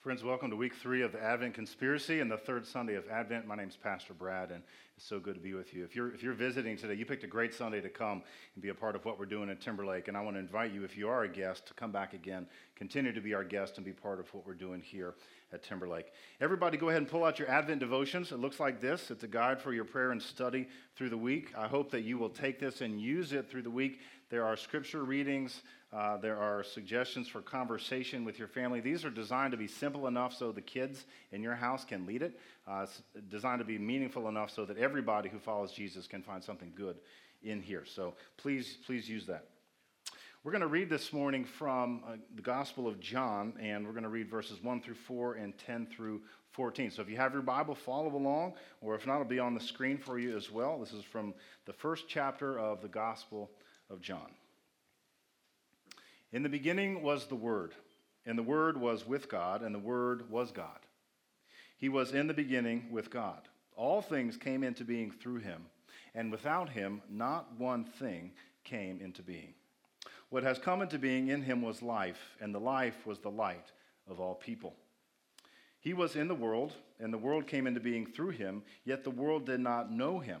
Friends, welcome to week three of the Advent Conspiracy and the third Sunday of Advent. My name's Pastor Brad, and it's so good to be with you. If you're, if you're visiting today, you picked a great Sunday to come and be a part of what we're doing at Timberlake, and I want to invite you, if you are a guest, to come back again, continue to be our guest, and be part of what we're doing here at Timberlake. Everybody, go ahead and pull out your Advent devotions. It looks like this it's a guide for your prayer and study through the week. I hope that you will take this and use it through the week. There are scripture readings uh, there are suggestions for conversation with your family. These are designed to be simple enough so the kids in your house can lead it. Uh, it's designed to be meaningful enough so that everybody who follows Jesus can find something good in here. So please, please use that. We're going to read this morning from uh, the Gospel of John, and we're going to read verses 1 through 4 and 10 through 14. So if you have your Bible, follow along, or if not, it'll be on the screen for you as well. This is from the first chapter of the Gospel of John. In the beginning was the Word, and the Word was with God, and the Word was God. He was in the beginning with God. All things came into being through him, and without him, not one thing came into being. What has come into being in him was life, and the life was the light of all people. He was in the world, and the world came into being through him, yet the world did not know him.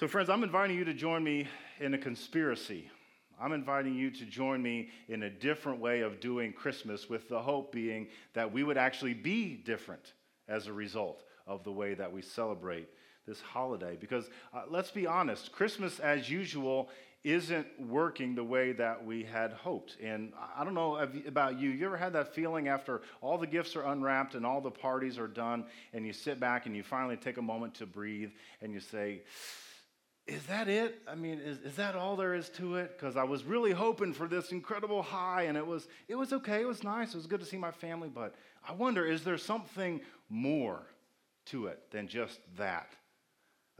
So, friends, I'm inviting you to join me in a conspiracy I'm inviting you to join me in a different way of doing Christmas, with the hope being that we would actually be different as a result of the way that we celebrate this holiday. Because uh, let's be honest, Christmas as usual isn't working the way that we had hoped. And I don't know about you, you ever had that feeling after all the gifts are unwrapped and all the parties are done, and you sit back and you finally take a moment to breathe and you say, is that it? I mean, is, is that all there is to it? Because I was really hoping for this incredible high, and it was, it was okay. It was nice. It was good to see my family. But I wonder, is there something more to it than just that?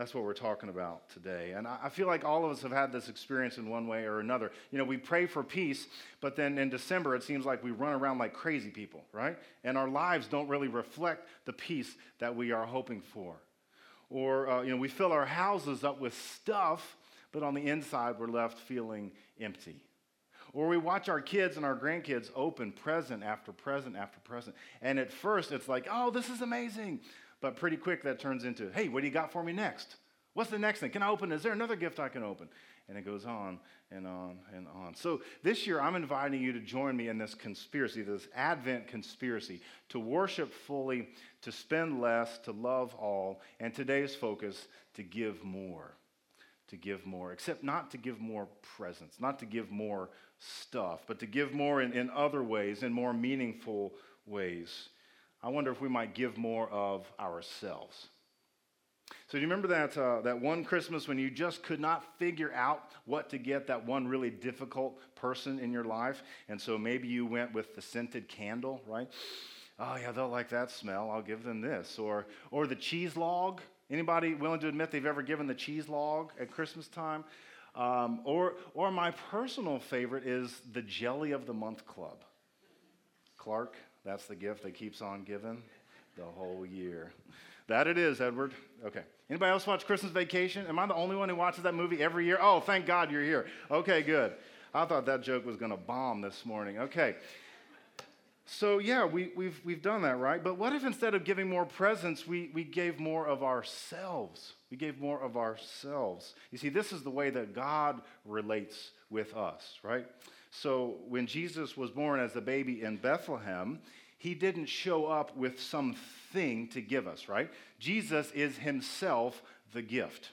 That's what we're talking about today. And I feel like all of us have had this experience in one way or another. You know, we pray for peace, but then in December, it seems like we run around like crazy people, right? And our lives don't really reflect the peace that we are hoping for. Or, uh, you know, we fill our houses up with stuff, but on the inside, we're left feeling empty. Or we watch our kids and our grandkids open present after present after present. And at first, it's like, oh, this is amazing. But pretty quick, that turns into, hey, what do you got for me next? What's the next thing? Can I open? Is there another gift I can open? And it goes on and on and on. So this year, I'm inviting you to join me in this conspiracy, this Advent conspiracy, to worship fully, to spend less, to love all, and today's focus, to give more. To give more, except not to give more presents, not to give more stuff, but to give more in, in other ways, in more meaningful ways. I wonder if we might give more of ourselves. So, do you remember that, uh, that one Christmas when you just could not figure out what to get that one really difficult person in your life? And so maybe you went with the scented candle, right? Oh, yeah, they'll like that smell. I'll give them this. Or, or the cheese log. Anybody willing to admit they've ever given the cheese log at Christmas time? Um, or, or my personal favorite is the Jelly of the Month Club. Clark, that's the gift that keeps on giving the whole year. That it is, Edward. Okay. Anybody else watch Christmas Vacation? Am I the only one who watches that movie every year? Oh, thank God you're here. Okay, good. I thought that joke was going to bomb this morning. Okay. So, yeah, we, we've, we've done that, right? But what if instead of giving more presents, we, we gave more of ourselves? We gave more of ourselves. You see, this is the way that God relates with us, right? So, when Jesus was born as a baby in Bethlehem, he didn't show up with something to give us, right? Jesus is himself the gift.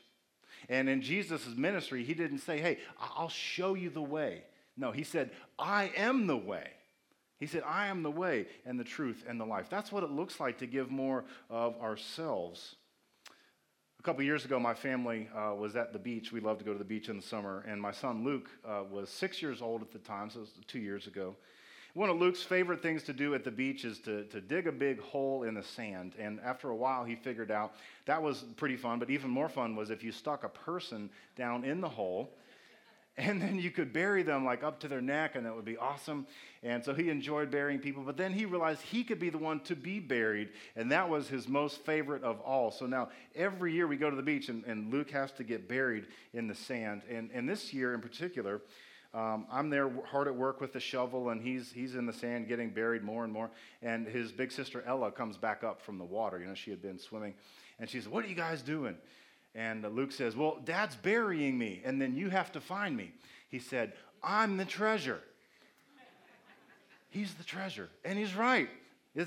And in Jesus' ministry, he didn't say, Hey, I'll show you the way. No, he said, I am the way. He said, I am the way and the truth and the life. That's what it looks like to give more of ourselves. A couple years ago, my family uh, was at the beach. We love to go to the beach in the summer. And my son Luke uh, was six years old at the time, so it was two years ago. One of Luke's favorite things to do at the beach is to, to dig a big hole in the sand. And after a while, he figured out that was pretty fun. But even more fun was if you stuck a person down in the hole and then you could bury them like up to their neck and that would be awesome and so he enjoyed burying people but then he realized he could be the one to be buried and that was his most favorite of all so now every year we go to the beach and, and luke has to get buried in the sand and, and this year in particular um, i'm there hard at work with the shovel and he's, he's in the sand getting buried more and more and his big sister ella comes back up from the water you know she had been swimming and she says what are you guys doing and Luke says, Well, dad's burying me, and then you have to find me. He said, I'm the treasure. He's the treasure. And he's right.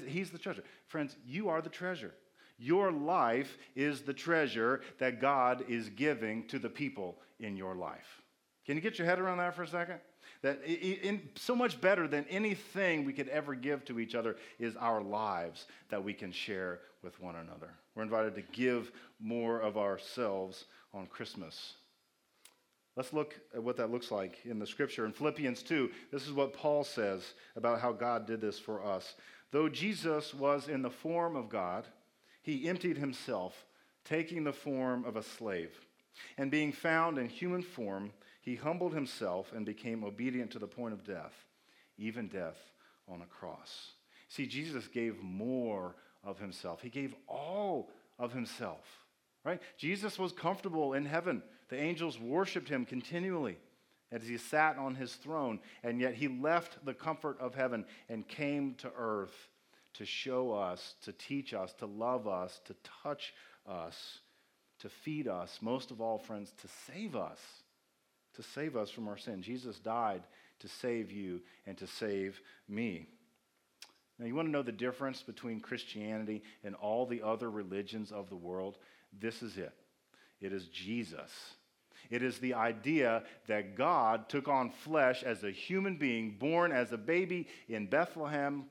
He's the treasure. Friends, you are the treasure. Your life is the treasure that God is giving to the people in your life. Can you get your head around that for a second? That in, so much better than anything we could ever give to each other is our lives that we can share with one another. We're invited to give more of ourselves on Christmas. Let's look at what that looks like in the scripture. In Philippians 2, this is what Paul says about how God did this for us. Though Jesus was in the form of God, he emptied himself, taking the form of a slave. And being found in human form, he humbled himself and became obedient to the point of death, even death on a cross. See, Jesus gave more of himself. He gave all of himself, right? Jesus was comfortable in heaven. The angels worshiped him continually as he sat on his throne, and yet he left the comfort of heaven and came to earth to show us, to teach us, to love us, to touch us, to feed us, most of all, friends, to save us, to save us from our sin. Jesus died to save you and to save me. Now, you want to know the difference between Christianity and all the other religions of the world? This is it it is Jesus. It is the idea that God took on flesh as a human being, born as a baby in Bethlehem,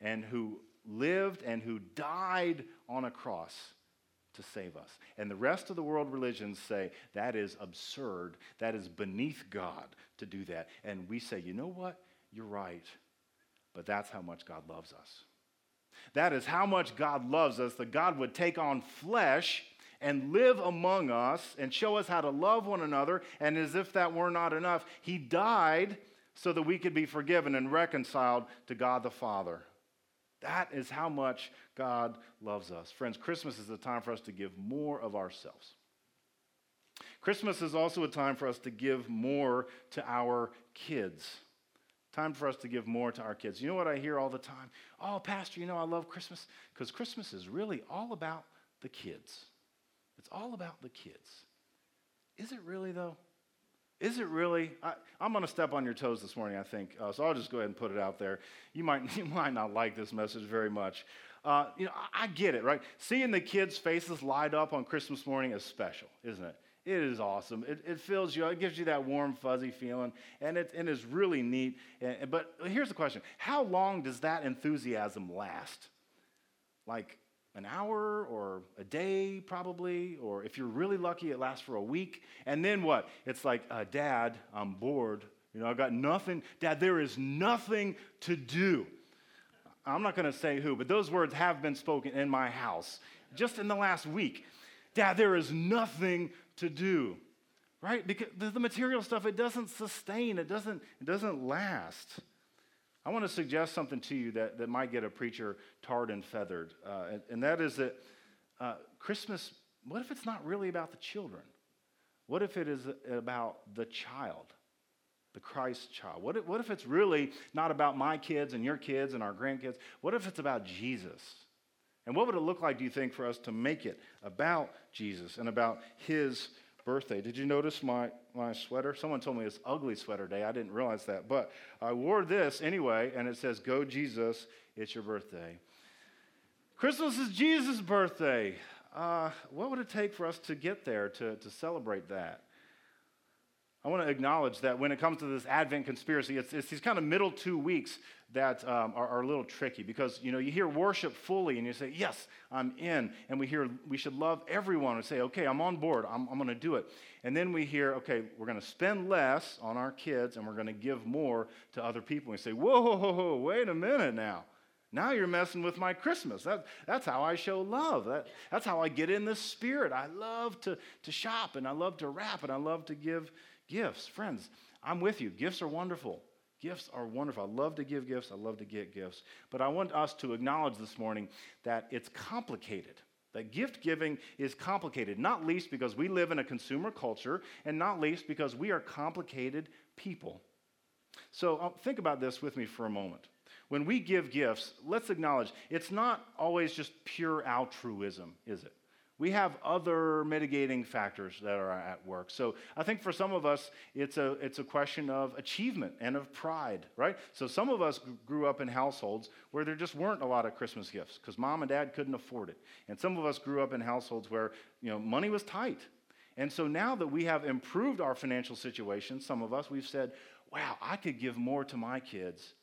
and who lived and who died on a cross to save us. And the rest of the world religions say that is absurd. That is beneath God to do that. And we say, you know what? You're right. But that's how much God loves us. That is how much God loves us, that God would take on flesh and live among us and show us how to love one another. And as if that were not enough, He died so that we could be forgiven and reconciled to God the Father. That is how much God loves us. Friends, Christmas is a time for us to give more of ourselves. Christmas is also a time for us to give more to our kids. Time for us to give more to our kids. You know what I hear all the time? Oh, Pastor, you know I love Christmas because Christmas is really all about the kids. It's all about the kids. Is it really, though? Is it really? I, am going to step on your toes this morning, I think. Uh, so I'll just go ahead and put it out there. You might, you might not like this message very much. Uh, you know, I, I get it, right? Seeing the kids' faces light up on Christmas morning is special, isn't it? It is awesome. It, it fills you, it gives you that warm, fuzzy feeling, and it, it is really neat. And, but here's the question How long does that enthusiasm last? Like an hour or a day, probably, or if you're really lucky, it lasts for a week. And then what? It's like, uh, Dad, I'm bored. You know, I've got nothing. Dad, there is nothing to do. I'm not going to say who, but those words have been spoken in my house just in the last week. Dad, there is nothing to do. Right? Because the material stuff, it doesn't sustain, it doesn't, it doesn't last. I want to suggest something to you that, that might get a preacher tarred and feathered, uh, and, and, that is that uh, Christmas, what if it's not really about the children? What if it is about the child, the Christ child? What if, what if it's really not about my kids and your kids and our grandkids? What if it's about Jesus? And what would it look like, do you think, for us to make it about Jesus and about his birthday. Did you notice my, my sweater? Someone told me it's ugly sweater day. I didn't realize that. But I wore this anyway, and it says, Go Jesus, it's your birthday. Christmas is Jesus' birthday. Uh, what would it take for us to get there to, to celebrate that? I want to acknowledge that when it comes to this Advent conspiracy, it's, it's these kind of middle two weeks that um, are, are, a little tricky because you know you hear worship fully and you say yes i'm in and we hear we should love everyone and say okay i'm on board i'm, I'm going to do it and then we hear okay we're going to spend less on our kids and we're going to give more to other people and we say whoa, whoa, whoa, whoa wait a minute now now you're messing with my Christmas. That, that's how I show love. That, that's how I get in the spirit. I love to, to shop and I love to wrap and I love to give gifts. Friends, I'm with you. Gifts are wonderful. Gifts are wonderful. I love to give gifts. I love to get gifts. But I want us to acknowledge this morning that it's complicated. That gift giving is complicated, not least because we live in a consumer culture, and not least because we are complicated people. So uh, think about this with me for a moment. When we give gifts, let's acknowledge it's not always just pure altruism, is it? We have other mitigating factors that are at work. So I think for some of us, it's a, it's a question of achievement and of pride, right? So some of us grew up in households where there just weren't a lot of Christmas gifts because mom and dad couldn't afford it. And some of us grew up in households where, you know, money was tight. And so now that we have improved our financial situation, some of us, we've said, wow, I could give more to my kids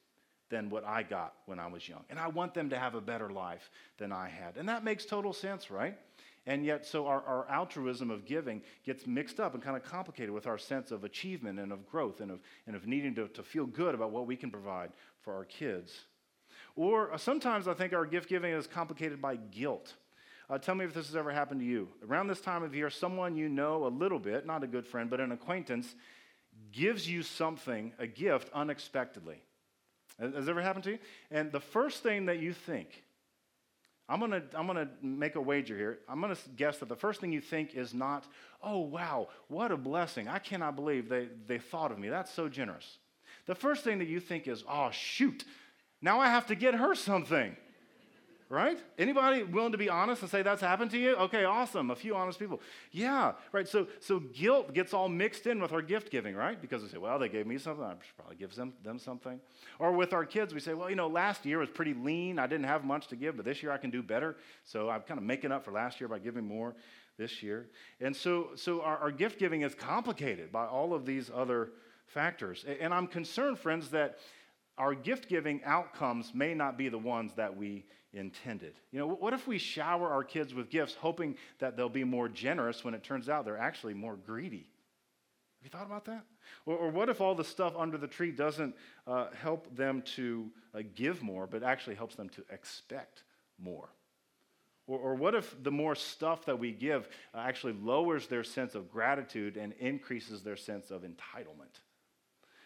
than what I got when I was young. And I want them to have a better life than I had. And that makes total sense, right? And yet, so our, our altruism of giving gets mixed up and kind of complicated with our sense of achievement and of growth and of, and of needing to, to feel good about what we can provide for our kids. Or uh, sometimes I think our gift giving is complicated by guilt. Uh, tell me if this has ever happened to you. Around this time of year, someone you know a little bit, not a good friend, but an acquaintance, gives you something, a gift, unexpectedly. Has ever happened to you? And the first thing that you think I'm to I'm to make a wager here. I'm to guess that the first thing you think is not, oh, wow, what a blessing. I cannot believe they, they thought of me. That's so generous. The first thing that you think is, oh, shoot, now I have to get her something right? Anybody willing to be honest and say that's happened to you? Okay, awesome. A few honest people. Yeah, right. So, so guilt gets all mixed in with our gift giving, right? Because we say, well, they gave me something. I should probably give them, them something. Or with our kids, we say, well, you know, last year was pretty lean. I didn't have much to give, but this year I can do better. So I'm kind of making up for last year by giving more this year. And so, so our, our gift giving is complicated by all of these other factors. And I'm concerned, friends, that our gift giving outcomes may not be the ones that we intended. You know, what if we shower our kids with gifts hoping that they'll be more generous when it turns out they're actually more greedy? Have you thought about that? Or, or what if all the stuff under the tree doesn't uh, help them to uh, give more, but actually helps them to expect more? Or, or what if the more stuff that we give uh, actually lowers their sense of gratitude and increases their sense of entitlement?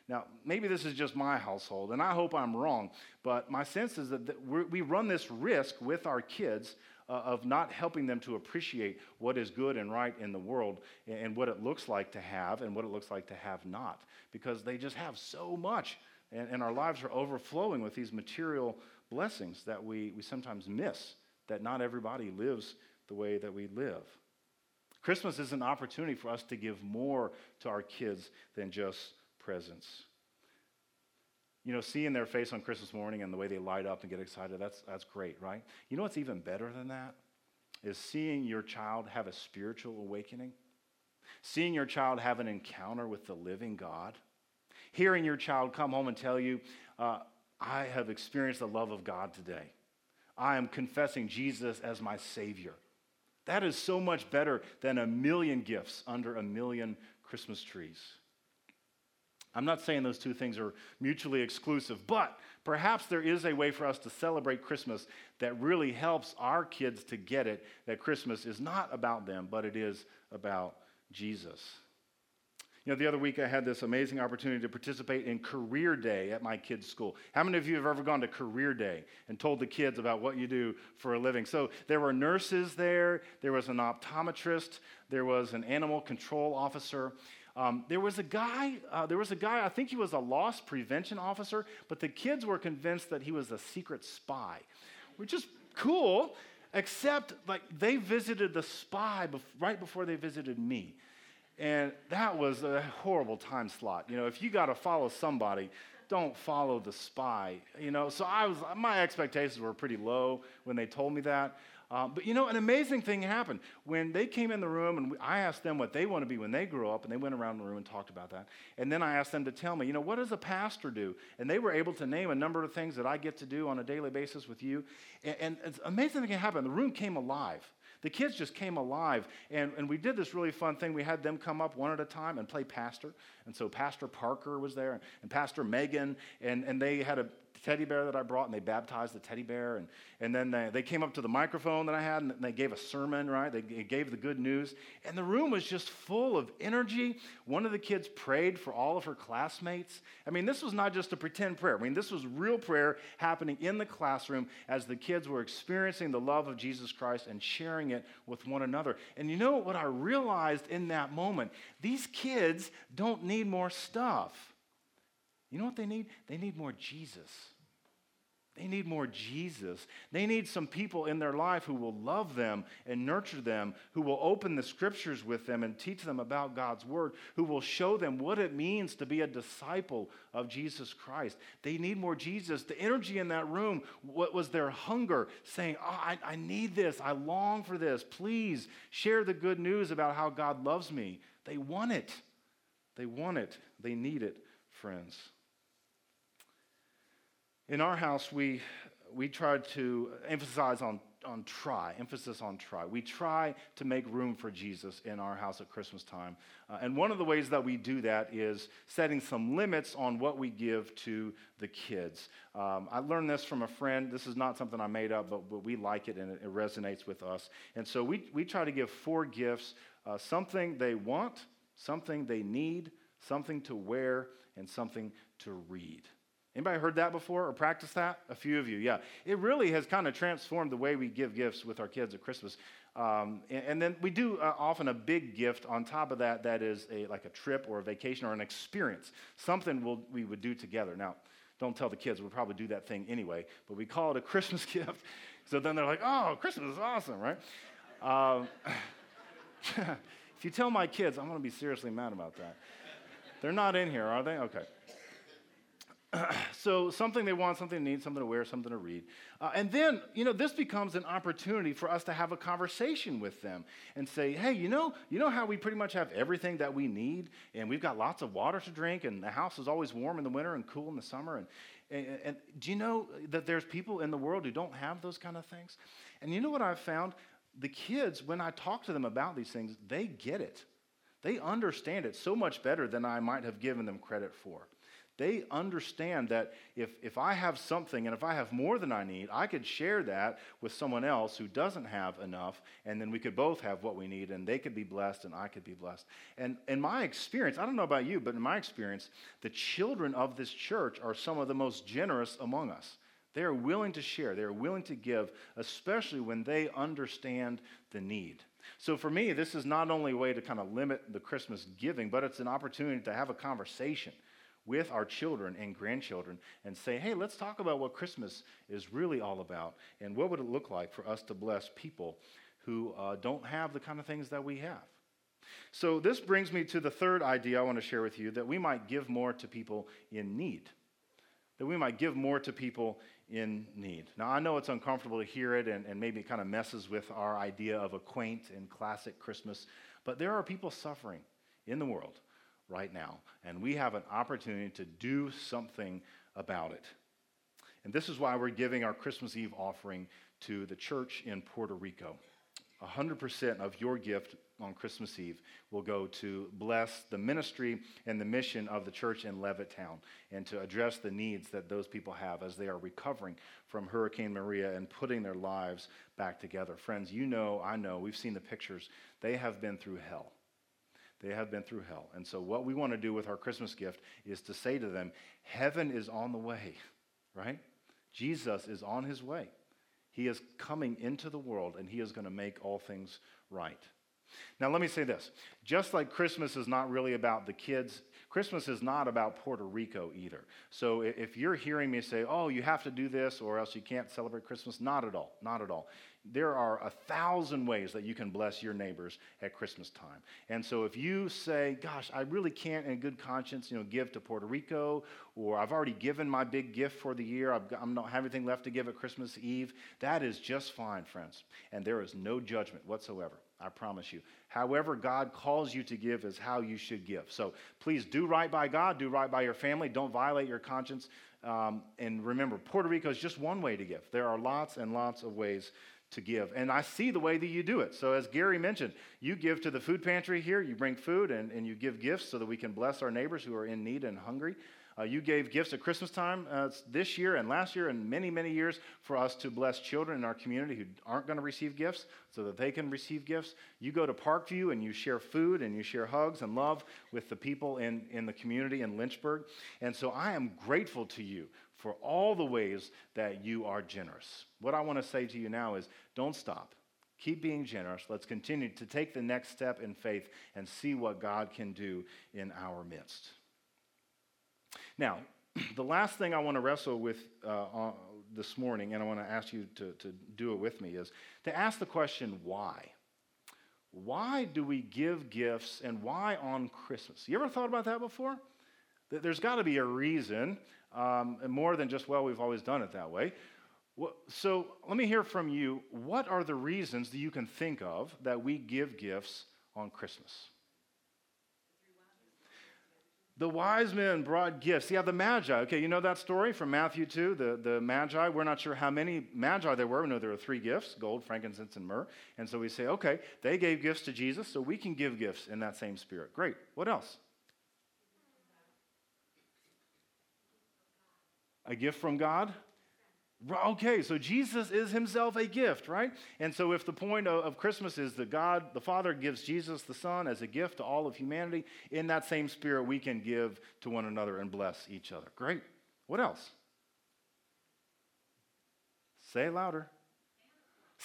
Now, maybe this is just my household, and I hope I'm wrong, but my sense is that we run this risk with our kids uh, of not helping them to appreciate what is good and right in the world and what it looks like to have and what it looks like to have not, because they just have so much, and, and our lives are overflowing with these material blessings that we, we sometimes miss, that not everybody lives the way that we live. Christmas is an opportunity for us to give more to our kids than just presents. You know, seeing their face on Christmas morning and the way they light up and get excited, that's, that's great, right? You know what's even better than that? Is seeing your child have a spiritual awakening, seeing your child have an encounter with the living God, hearing your child come home and tell you, uh, I have experienced the love of God today. I am confessing Jesus as my Savior. That is so much better than a million gifts under a million Christmas trees. I'm not saying those two things are mutually exclusive, but perhaps there is a way for us to celebrate Christmas that really helps our kids to get it that Christmas is not about them, but it is about Jesus. You know, the other week I had this amazing opportunity to participate in Career Day at my kids' school. How many of you have ever gone to Career Day and told the kids about what you do for a living? So there were nurses there, there was an optometrist, there was an animal control officer. Um, there was a guy, uh, there was a guy, I think he was a loss prevention officer, but the kids were convinced that he was a secret spy, which is cool, except like they visited the spy bef- right before they visited me. And that was a horrible time slot. You know, if you got to follow somebody, don't follow the spy. You know, so I was, my expectations were pretty low when they told me that. Um, but you know, an amazing thing happened. When they came in the room and I asked them what they want to be when they grow up, and they went around the room and talked about that. And then I asked them to tell me, you know, what does a pastor do? And they were able to name a number of things that I get to do on a daily basis with you. And, and it's amazing thing happened. The room came alive the kids just came alive. And, and we did this really fun thing. We had them come up one at a time and play pastor. And so Pastor Parker was there and, and Pastor Megan, and, and they had a teddy bear that I brought, and they baptized the teddy bear. And, and then they, they came up to the microphone that I had, and they gave a sermon, right? They gave the good news. And the room was just full of energy. One of the kids prayed for all of her classmates. I mean, this was not just a pretend prayer. I mean, this was real prayer happening in the classroom as the kids were experiencing the love of Jesus Christ and sharing it with one another. And you know what I realized in that moment? These kids don't need more stuff. You know what they need? They need more Jesus. They need more Jesus. They need some people in their life who will love them and nurture them, who will open the scriptures with them and teach them about God's word, who will show them what it means to be a disciple of Jesus Christ. They need more Jesus. The energy in that room, what was their hunger, saying, oh, I, I need this. I long for this. Please share the good news about how God loves me. They want it. They want it. They need it, friends. In our house, we, we try to emphasize on, on try, emphasis on try. We try to make room for Jesus in our house at Christmas time. Uh, and one of the ways that we do that is setting some limits on what we give to the kids. Um, I learned this from a friend. This is not something I made up, but, but we like it and it, it resonates with us. And so we, we try to give four gifts uh, something they want, something they need, something to wear, and something to read. Anybody heard that before or practiced that? A few of you, yeah. It really has kind of transformed the way we give gifts with our kids at Christmas. Um, and, and, then we do uh, often a big gift on top of that that is a, like a trip or a vacation or an experience, something we'll, we would do together. Now, don't tell the kids, we'll probably do that thing anyway, but we call it a Christmas gift. So then they're like, oh, Christmas is awesome, right? Um, if you tell my kids, I'm going to be seriously mad about that. They're not in here, are they? Okay. so something they want, something they need, something to wear, something to read. Uh, and then, you know, this becomes an opportunity for us to have a conversation with them and say, hey, you know, you know how we pretty much have everything that we need and we've got lots of water to drink and the house is always warm in the winter and cool in the summer. And, and, and do you know that there's people in the world who don't have those kind of things? And you know what I've found? The kids, when I talk to them about these things, they get it. They understand it so much better than I might have given them credit for. They understand that if, if I have something and if I have more than I need, I could share that with someone else who doesn't have enough, and then we could both have what we need, and they could be blessed, and I could be blessed. And in my experience, I don't know about you, but in my experience, the children of this church are some of the most generous among us. They are willing to share, they are willing to give, especially when they understand the need. So for me, this is not only a way to kind of limit the Christmas giving, but it's an opportunity to have a conversation with our children and grandchildren and say, hey, let's talk about what Christmas is really all about and what would it look like for us to bless people who uh, don't have the kind of things that we have. So, this brings me to the third idea I want to share with you that we might give more to people in need. That we might give more to people in need. Now, I know it's uncomfortable to hear it, and, and maybe it kind of messes with our idea of a quaint and classic Christmas, but there are people suffering in the world right now. And we have an opportunity to do something about it. And this is why we're giving our Christmas Eve offering to the church in Puerto Rico. 100% of your gift on Christmas Eve will go to bless the ministry and the mission of the church in Levittown and to address the needs that those people have as they are recovering from Hurricane Maria and putting their lives back together. Friends, you know, I know, we've seen the pictures. They have been through hell. They have been through hell. And so, what we want to do with our Christmas gift is to say to them, Heaven is on the way, right? Jesus is on his way. He is coming into the world and he is going to make all things right. Now, let me say this just like Christmas is not really about the kids, Christmas is not about Puerto Rico either. So if you're hearing me say, oh, you have to do this or else you can't celebrate Christmas, not at all. Not at all. There are a thousand ways that you can bless your neighbors at Christmas time. And so if you say, gosh, I really can't in good conscience, you know, give to Puerto Rico, or I've already given my big gift for the year, I've I don't have anything left to give at Christmas Eve, that is just fine, friends. And there is no judgment whatsoever. I promise you. However, God calls you to give is how you should give. So please do right by God, do right by your family, don't violate your conscience. Um, and remember, Puerto Rico is just one way to give. There are lots and lots of ways to give. And I see the way that you do it. So, as Gary mentioned, you give to the food pantry here, you bring food and, and you give gifts so that we can bless our neighbors who are in need and hungry. Uh, you gave gifts at Christmas time uh, this year and last year and many, many years for us to bless children in our community who aren't going to receive gifts so that they can receive gifts. You go to Parkview and you share food and you share hugs and love with the people in, in the community in Lynchburg. And so I am grateful to you for all the ways that you are generous. What I want to say to you now is don't stop. Keep being generous. Let's continue to take the next step in faith and see what God can do in our midst. Now, the last thing I want to wrestle with uh, this morning, and I want to ask you to, to do it with me, is to ask the question why? Why do we give gifts and why on Christmas? You ever thought about that before? There's got to be a reason, um, more than just, well, we've always done it that way. So let me hear from you. What are the reasons that you can think of that we give gifts on Christmas? The wise men brought gifts. Yeah, the Magi. Okay, you know that story from Matthew 2, the, the Magi. We're not sure how many Magi there were. We know there were three gifts gold, frankincense, and myrrh. And so we say, okay, they gave gifts to Jesus, so we can give gifts in that same spirit. Great. What else? A gift from God? Okay, so Jesus is himself a gift, right? And so, if the point of, Christmas is that God, the Father, gives Jesus the Son as a gift to all of humanity, in that same spirit, we can give to one another and bless each other. Great. What else? Say it louder.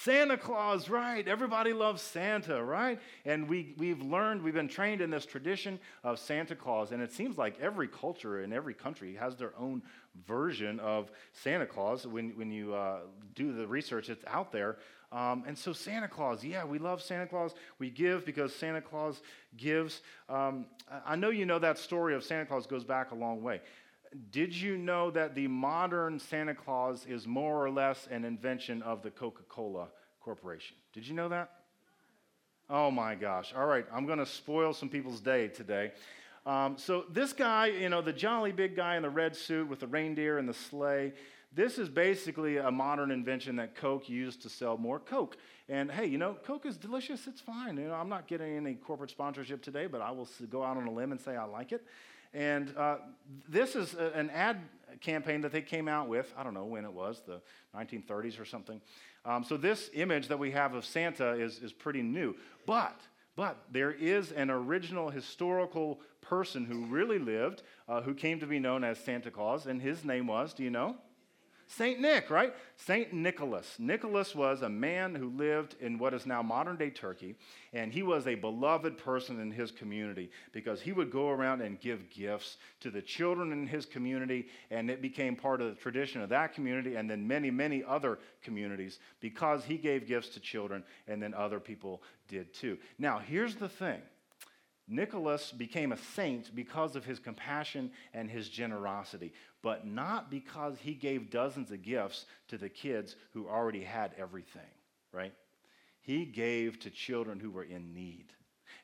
Santa Claus, right? Everybody loves Santa, right? And we, we've learned, we've been trained in this tradition of Santa Claus. And it seems like every culture in every country has their own version of Santa Claus. When, when you uh, do the research, it's out there. Um, and so, Santa Claus, yeah, we love Santa Claus. We give because Santa Claus gives. Um, I know you know that story of Santa Claus goes back a long way. Did you know that the modern Santa Claus is more or less an invention of the Coca Cola Corporation? Did you know that? Oh my gosh. All right, I'm going to spoil some people's day today. Um, so, this guy, you know, the jolly big guy in the red suit with the reindeer and the sleigh, this is basically a modern invention that Coke used to sell more Coke. And hey, you know, Coke is delicious. It's fine. You know, I'm not getting any corporate sponsorship today, but I will go out on a limb and say I like it. And uh, this is a, an ad campaign that they came out with. I don't know when it was, the 1930s or something. Um, so this image that we have of Santa is, is pretty new. But, but there is an original historical person who really lived, uh, who came to be known as Santa Claus, and his name was, do you know? Saint Nick, right? Saint Nicholas. Nicholas was a man who lived in what is now modern day Turkey, and he was a beloved person in his community because he would go around and give gifts to the children in his community, and it became part of the tradition of that community and then many, many other communities because he gave gifts to children, and then other people did too. Now, here's the thing Nicholas became a saint because of his compassion and his generosity, but not because he gave dozens of gifts to the kids who already had everything, right? He gave to children who were in need.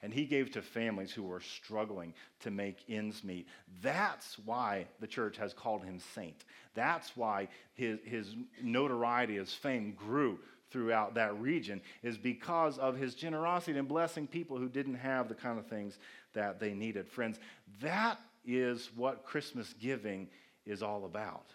And he gave to families who were struggling to make ends meet. That's why the church has called him saint. That's why his, his notoriety, his fame grew throughout that region is because of his generosity and blessing people who didn't have the kind of things that they needed. Friends, that is what Christmas giving is all about.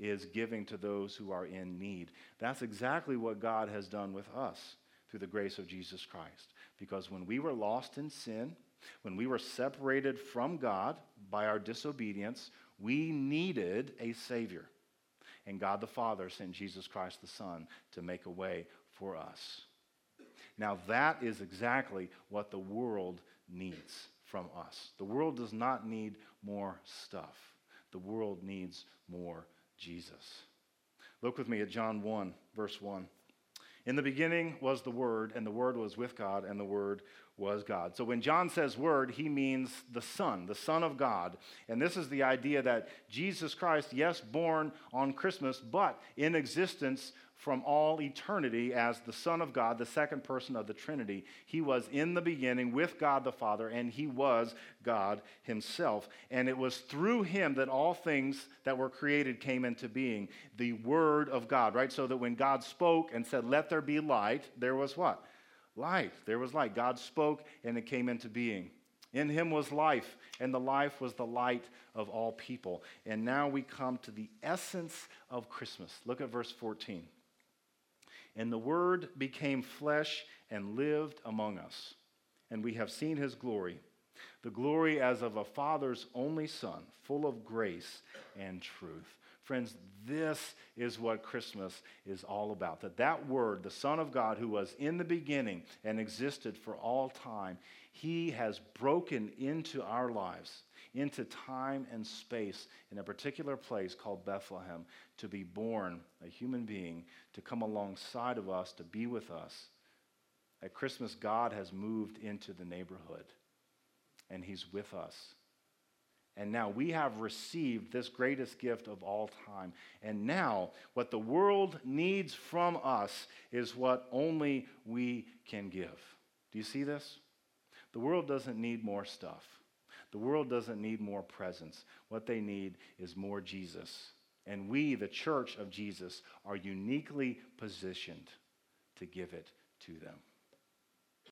Is giving to those who are in need. That's exactly what God has done with us through the grace of Jesus Christ. Because when we were lost in sin, when we were separated from God by our disobedience, we needed a Savior. And God the Father sent Jesus Christ the Son to make a way for us. Now, that is exactly what the world needs from us. The world does not need more stuff, the world needs more Jesus. Look with me at John 1, verse 1. In the beginning was the Word, and the Word was with God, and the Word was God. So when John says Word, he means the Son, the Son of God. And this is the idea that Jesus Christ, yes, born on Christmas, but in existence from all eternity as the Son of God, the second person of the Trinity. He was in the beginning with God the Father, and he was God himself. And it was through him that all things that were created came into being. The Word of God, right? So that when God spoke and said, Let there be light, there was what? Light. There was light. God spoke, and it came into being. In him was life, and the life was the light of all people. And now we come to the essence of Christmas. Look at verse 14. And the Word became flesh and lived among us. And we have seen his glory, the glory as of a father's only son, full of grace and truth. Friends, this is what Christmas is all about. That that word, the Son of God who was in the beginning and existed for all time, he has broken into our lives into time and space in a particular place called Bethlehem to be born, a human being, to come alongside of us, to be with us. At Christmas, God has moved into the neighborhood, and He's with us. And now we have received this greatest gift of all time. And now, what the world needs from us is what only we can give. Do you see this? The world doesn't need more stuff. The world doesn't need more presents. What they need is more Jesus. And we, the church of Jesus, are uniquely positioned to give it to them.